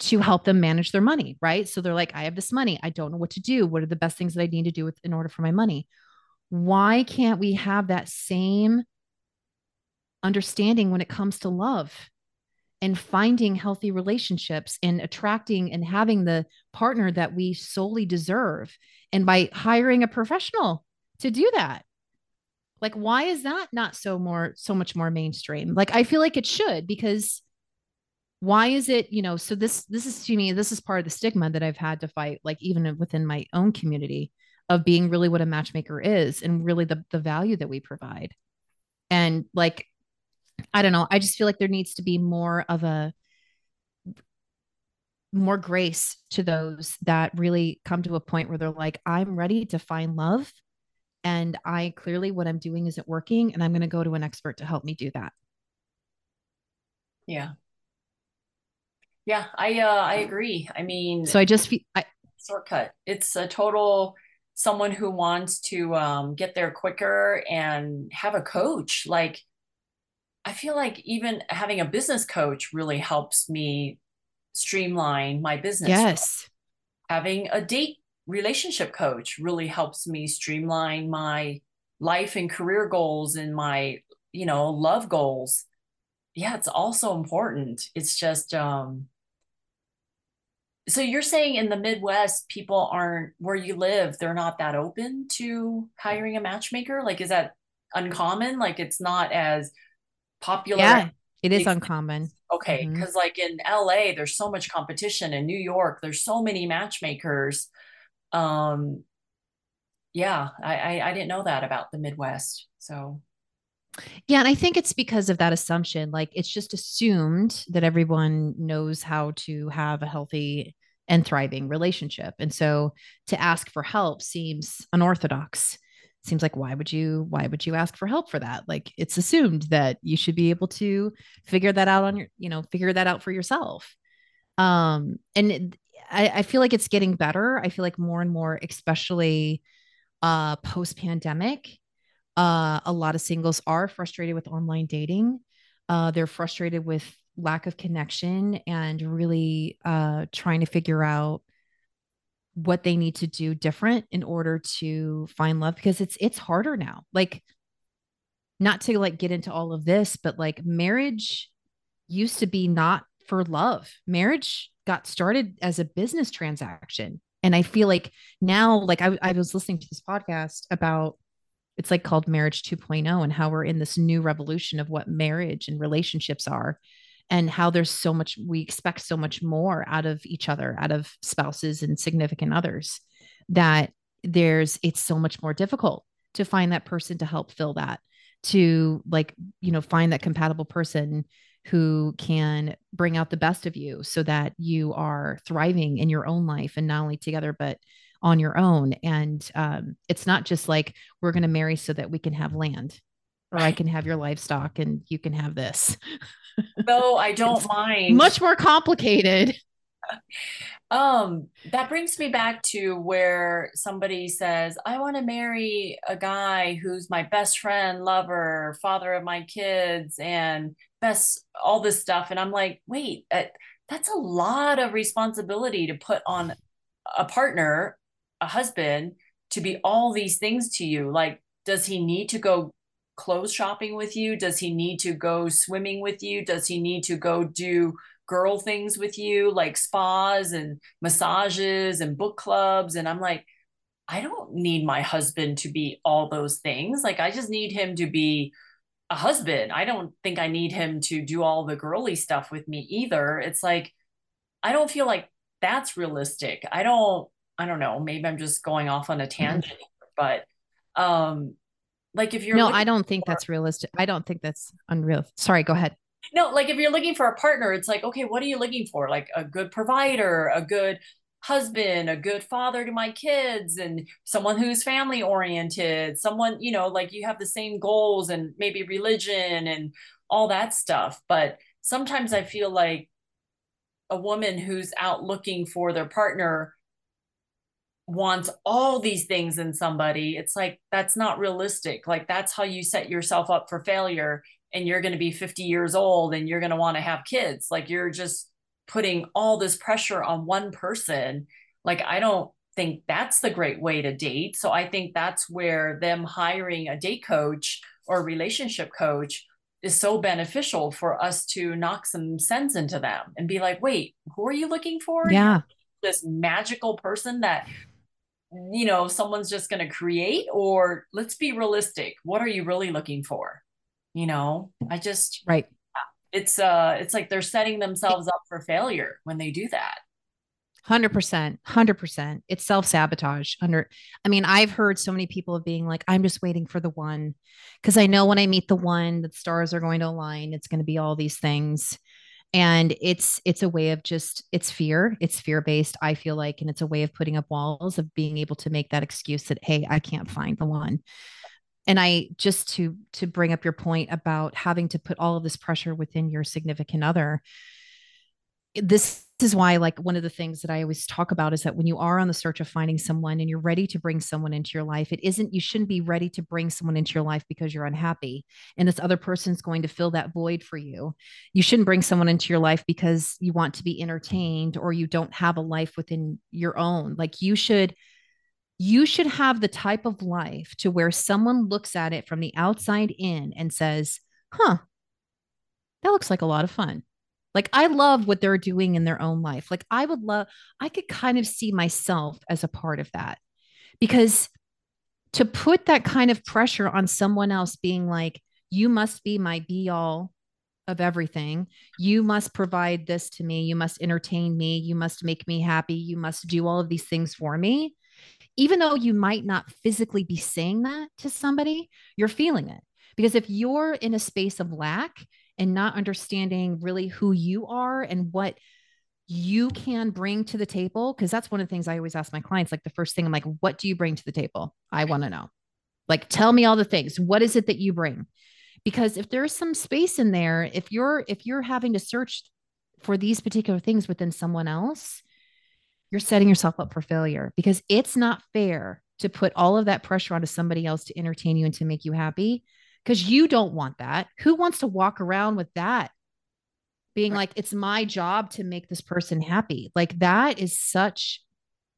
to help them manage their money, right? So they're like, I have this money. I don't know what to do. What are the best things that I need to do with, in order for my money? Why can't we have that same understanding when it comes to love and finding healthy relationships and attracting and having the partner that we solely deserve? And by hiring a professional to do that, like, why is that not so more, so much more mainstream? Like, I feel like it should because why is it, you know, so this, this is to me, this is part of the stigma that I've had to fight, like, even within my own community of being really what a matchmaker is and really the, the value that we provide. And like, I don't know, I just feel like there needs to be more of a, more grace to those that really come to a point where they're like, I'm ready to find love and I clearly what I'm doing isn't working and I'm going to go to an expert to help me do that. Yeah. Yeah, I uh I agree. I mean, so I just feel I shortcut. It's a total someone who wants to um get there quicker and have a coach. Like I feel like even having a business coach really helps me streamline my business. Yes. Having a date relationship coach really helps me streamline my life and career goals and my you know love goals. Yeah it's also important. It's just um so you're saying in the midwest people aren't where you live they're not that open to hiring a matchmaker? Like is that uncommon? Like it's not as popular yeah it is uncommon. Okay because mm-hmm. like in la there's so much competition. In new york there's so many matchmakers um yeah I, I i didn't know that about the midwest so. Yeah and i think it's because of that assumption like it's just assumed that everyone knows how to have a healthy and thriving relationship and so to ask for help seems unorthodox. Seems like why would you why would you ask for help for that? Like it's assumed that you should be able to figure that out on your you know figure that out for yourself. Um and I, I feel like it's getting better. I feel like more and more, especially uh, post pandemic, uh, a lot of singles are frustrated with online dating. Uh, they're frustrated with lack of connection and really uh, trying to figure out what they need to do different in order to find love because it's it's harder now like not to like get into all of this but like marriage used to be not for love. Marriage got started as a business transaction. And I feel like now, like I, I was listening to this podcast about it's like called Marriage 2.0 and how we're in this new revolution of what marriage and relationships are and how there's so much, we expect so much more out of each other, out of spouses and significant others that there's, it's so much more difficult to find that person to help fill that, to like, you know, find that compatible person who can bring out the best of you so that you are thriving in your own life and not only together but on your own. And um, it's not just like we're going to marry so that we can have land or i can have your livestock and you can have this. No i don't mind. much more complicated. Um that brings me back to where somebody says i want to marry a guy who's my best friend lover father of my kids and best all this stuff. And i'm like wait uh, that's a lot of responsibility to put on a partner a husband to be all these things to you. Like does he need to go clothes shopping with you? Does he need to go swimming with you? Does he need to go do girl things with you like spas and massages and book clubs? And i'm like i don't need my husband to be all those things. Like i just need him to be a husband. I don't think I need him to do all the girly stuff with me either. It's like I don't feel like that's realistic. I don't I don't know, maybe I'm just going off on a mm-hmm. tangent, but um like if you're No, I don't think for, that's realistic. I don't think that's unreal. Sorry, go ahead. No, like if you're looking for a partner, it's like, okay, what are you looking for? Like a good provider, a good husband, a good father to my kids, and someone who's family oriented, someone, you know, like you have the same goals and maybe religion and all that stuff. But sometimes I feel like a woman who's out looking for their partner wants all these things in somebody. It's like that's not realistic. Like that's how you set yourself up for failure. And you're going to be 50 years old and you're going to want to have kids. Like you're just putting all this pressure on one person like i don't think that's the great way to date. So i think that's where them hiring a date coach or relationship coach is so beneficial for us to knock some sense into them and be like wait who are you looking for? Yeah. this magical person that you know someone's just going to create? Or let's be realistic what are you really looking for? You know i just right it's uh it's like they're setting themselves up for failure when they do that. 100% 100% it's self-sabotage under i mean i've heard so many people being like i'm just waiting for the one. Because i know when i meet the one the stars are going to align it's going to be all these things. And it's it's a way of just it's fear it's fear based i feel like and it's a way of putting up walls of being able to make that excuse that hey i can't find the one and i just to to bring up your point about having to put all of this pressure within your significant other this is why like one of the things that i always talk about is that when you are on the search of finding someone and you're ready to bring someone into your life it isn't you shouldn't be ready to bring someone into your life because you're unhappy and this other person's going to fill that void for you. You shouldn't bring someone into your life because you want to be entertained or you don't have a life within your own. Like you should you should have the type of life to where someone looks at it from the outside in and says, huh, that looks like a lot of fun. Like, I love what they're doing in their own life. Like, I would love, I could kind of see myself as a part of that because to put that kind of pressure on someone else being like, you must be my be all of everything. You must provide this to me. You must entertain me. You must make me happy. You must do all of these things for me even though you might not physically be saying that to somebody, you're feeling it. Because if you're in a space of lack and not understanding really who you are and what you can bring to the table, because that's one of the things I always ask my clients. Like the first thing, I'm like, what do you bring to the table? I want to know. Like, tell me all the things. What is it that you bring? Because if there's some space in there, if you're if you're having to search for these particular things within someone else, you're setting yourself up for failure because it's not fair to put all of that pressure onto somebody else to entertain you and to make you happy because you don't want that. Who wants to walk around with that? Being right. like, it's my job to make this person happy. Like, that is such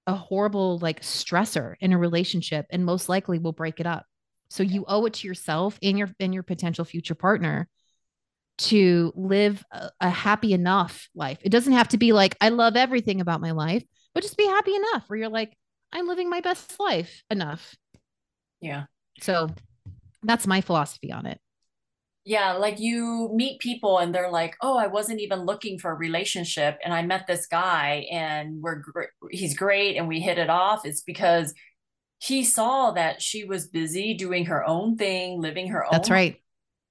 a horrible, like, stressor in a relationship and most likely will break it up. So you owe it to yourself and your and your potential future partner to live a, a happy enough life. It doesn't have to be like, I love everything about my life, but just be happy enough where you're like, I'm living my best life enough. Yeah. So that's my philosophy on it. Yeah, like you meet people and they're like, "Oh, I wasn't even looking for a relationship and I met this guy and we're he's great and we hit it off." It's because he saw that she was busy doing her own thing, living her own That's right.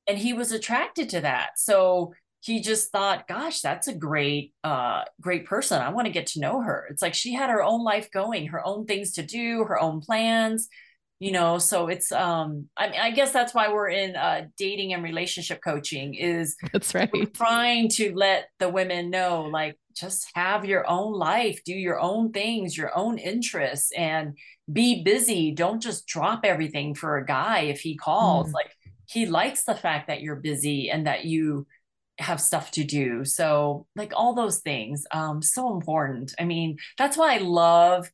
And he was attracted to that. So he just thought, "Gosh, that's a great uh great person. I want to get to know her." It's like she had her own life going, her own things to do, her own plans you know so it's um I, mean, I guess that's why we're in uh dating and relationship coaching is that's right trying to let the women know like just have your own life do your own things your own interests and be busy don't just drop everything for a guy if he calls mm. like he likes the fact that you're busy and that you have stuff to do so like all those things um so important i mean that's why i love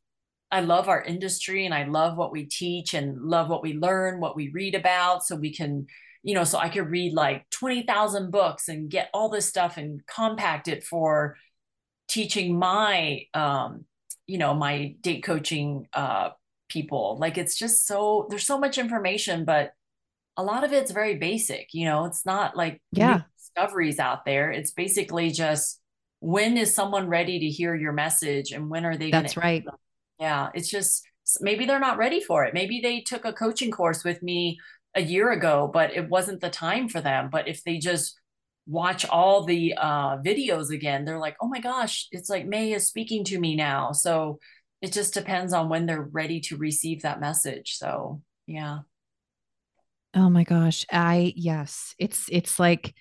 I love our industry and I love what we teach and love what we learn, what we read about. So we can, you know, so I could read like 20,000 books and get all this stuff and compact it for teaching my, um, you know, my date coaching uh, people. Like it's just so, there's so much information, but a lot of it's very basic. You know, it's not like yeah. discoveries out there. It's basically just, when is someone ready to hear your message and when are they that's right yeah, it's just maybe they're not ready for it. Maybe they took a coaching course with me a year ago, but it wasn't the time for them. But if they just watch all the uh, videos again, they're like, oh my gosh, it's like May is speaking to me now. So it just depends on when they're ready to receive that message. So yeah. Oh my gosh. I, yes, it's, it's like,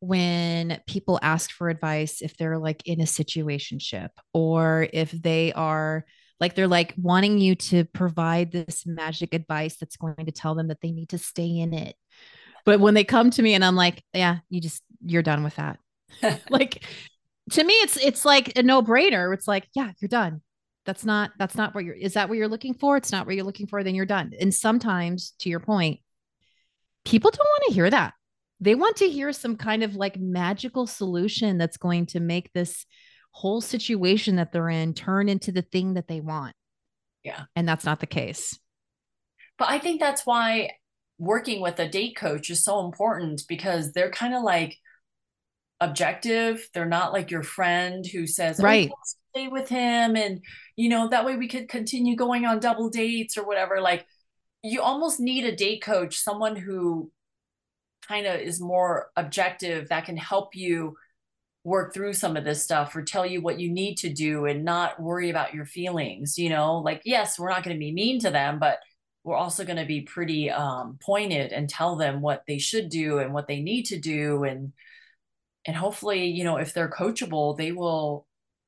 when people ask for advice if they're like in a situationship or if they are like they're like wanting you to provide this magic advice that's going to tell them that they need to stay in it. But when they come to me and I'm like, yeah, you just you're done with that. like to me it's it's like a no-brainer. It's like, yeah, you're done. That's not that's not what you're is that what you're looking for? It's not what you're looking for, then you're done. And sometimes to your point, people don't want to hear that. They want to hear some kind of like magical solution that's going to make this whole situation that they're in turn into the thing that they want. Yeah. And that's not the case. But I think that's why working with a date coach is so important because they're kind of like objective. They're not like your friend who says, oh, right. Oh, stay with him. And, you know, that way we could continue going on double dates or whatever. Like, you almost need a date coach, someone who kind of is more objective that can help you work through some of this stuff or tell you what you need to do and not worry about your feelings you know? Like yes we're not going to be mean to them but we're also going to be pretty um, pointed and tell them what they should do and what they need to do and and hopefully you know if they're coachable they will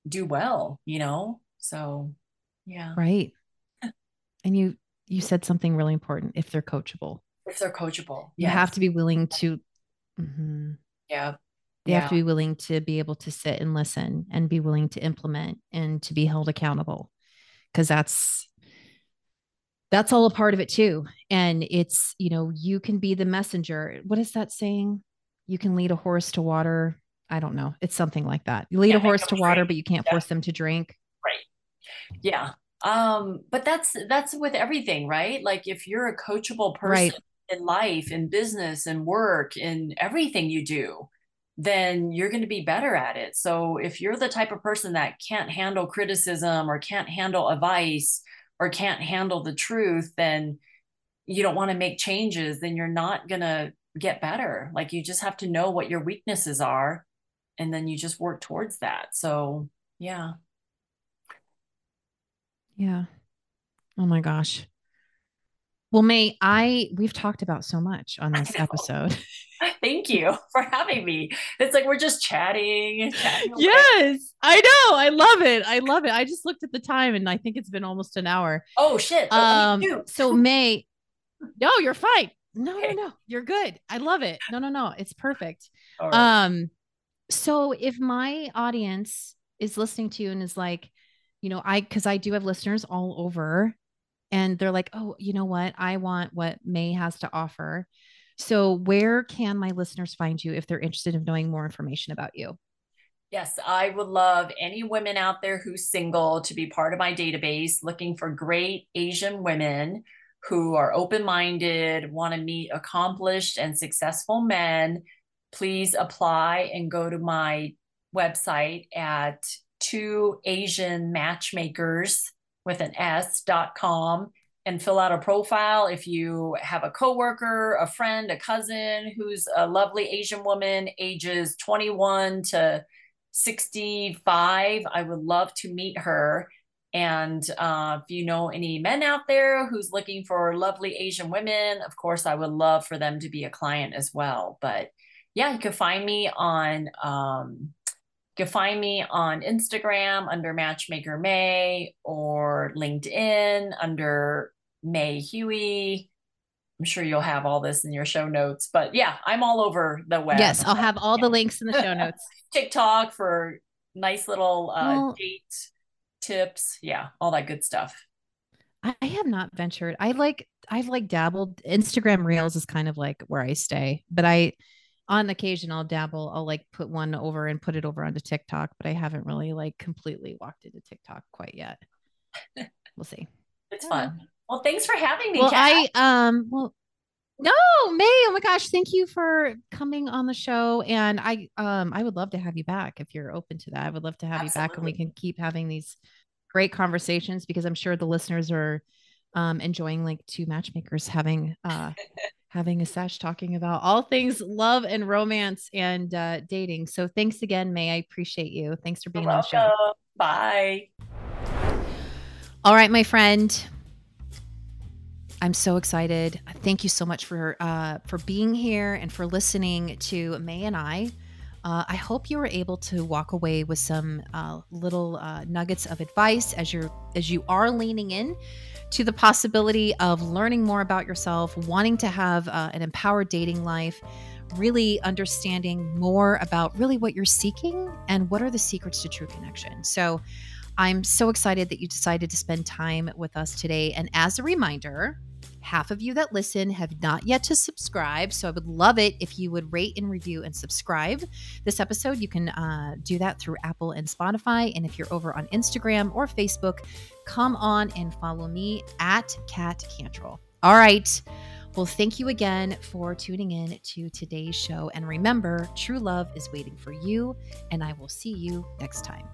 do well you know? So yeah. Right. And you you said something really important if they're coachable. If they're coachable you yes. have to be willing to mm-hmm. yeah they yeah. have to be willing to be able to sit and listen and be willing to implement and to be held accountable because that's that's all a part of it too. And it's you know you can be the messenger. What is that saying? You can lead a horse to water. I don't know. It's something like that. You lead yeah, a horse to water but you can't yeah. force them to drink. Right. Yeah um but that's that's with everything right like if you're a coachable person right. in life in business and work in everything you do then you're going to be better at it. So if you're the type of person that can't handle criticism or can't handle advice or can't handle the truth, then you don't want to make changes, then you're not going to get better. Like you just have to know what your weaknesses are and then you just work towards that. So, yeah. Yeah. Oh my gosh. Well, May, I we've talked about so much on this episode. Thank you for having me. It's like we're just chatting. chatting yes, I know. I love it. I love it. I just looked at the time and I think it's been almost an hour. Oh shit. um, so May, no, you're fine. No, okay. no, no, you're good. I love it. No, no, no, it's perfect. Um, so if my audience is listening to you and is like, you know, I because I do have listeners all over and they're like, oh, you know what? I want what May has to offer. So, where can my listeners find you if they're interested in knowing more information about you? Yes, I would love any women out there who's single to be part of my database, looking for great Asian women who are open minded, want to meet accomplished and successful men. Please apply and go to my website at two Asian matchmakers with an S dot com and fill out a profile if you have a coworker, a friend, a cousin who's a lovely Asian woman, ages 21 to 65. I would love to meet her. And uh, if you know any men out there who's looking for lovely Asian women, of course, I would love for them to be a client as well. But yeah, you can find me on um, you find me on Instagram under Matchmaker May or LinkedIn under May Huey. I'm sure you'll have all this in your show notes, but yeah, I'm all over the web. Yes, I'll have all the links in the show notes. TikTok for nice little uh, well, date tips. Yeah, all that good stuff. I have not ventured. I like I've like dabbled. Instagram Reels is kind of like where I stay, but I on occasion I'll dabble. I'll like put one over and put it over onto TikTok, but I haven't really like completely walked into TikTok quite yet. We'll see. It's fun. Well, thanks for having me. Well, Kat. I um well no, May. Oh my gosh, thank you for coming on the show. And I um I would love to have you back if you're open to that. I would love to have Absolutely. you back and we can keep having these great conversations because I'm sure the listeners are um enjoying like two matchmakers having uh having a sesh talking about all things love and romance and uh dating. So thanks again, May. I appreciate you. Thanks for being You're on the show. Bye. All right, my friend. I'm so excited. Thank you so much for uh, for being here and for listening to May and I. Uh, I hope you were able to walk away with some uh, little uh, nuggets of advice as you're as you are leaning in to the possibility of learning more about yourself, wanting to have uh, an empowered dating life, really understanding more about really what you're seeking and what are the secrets to true connection. So. I'm so excited that you decided to spend time with us today. And as a reminder, half of you that listen have not yet to subscribe. So I would love it if you would rate and review and subscribe this episode. You can uh, do that through Apple and Spotify. And if you're over on Instagram or Facebook, come on and follow me at Cat Cantrell. All right. Well, thank you again for tuning in to today's show. And remember, true love is waiting for you. And I will see you next time.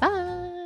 Bye.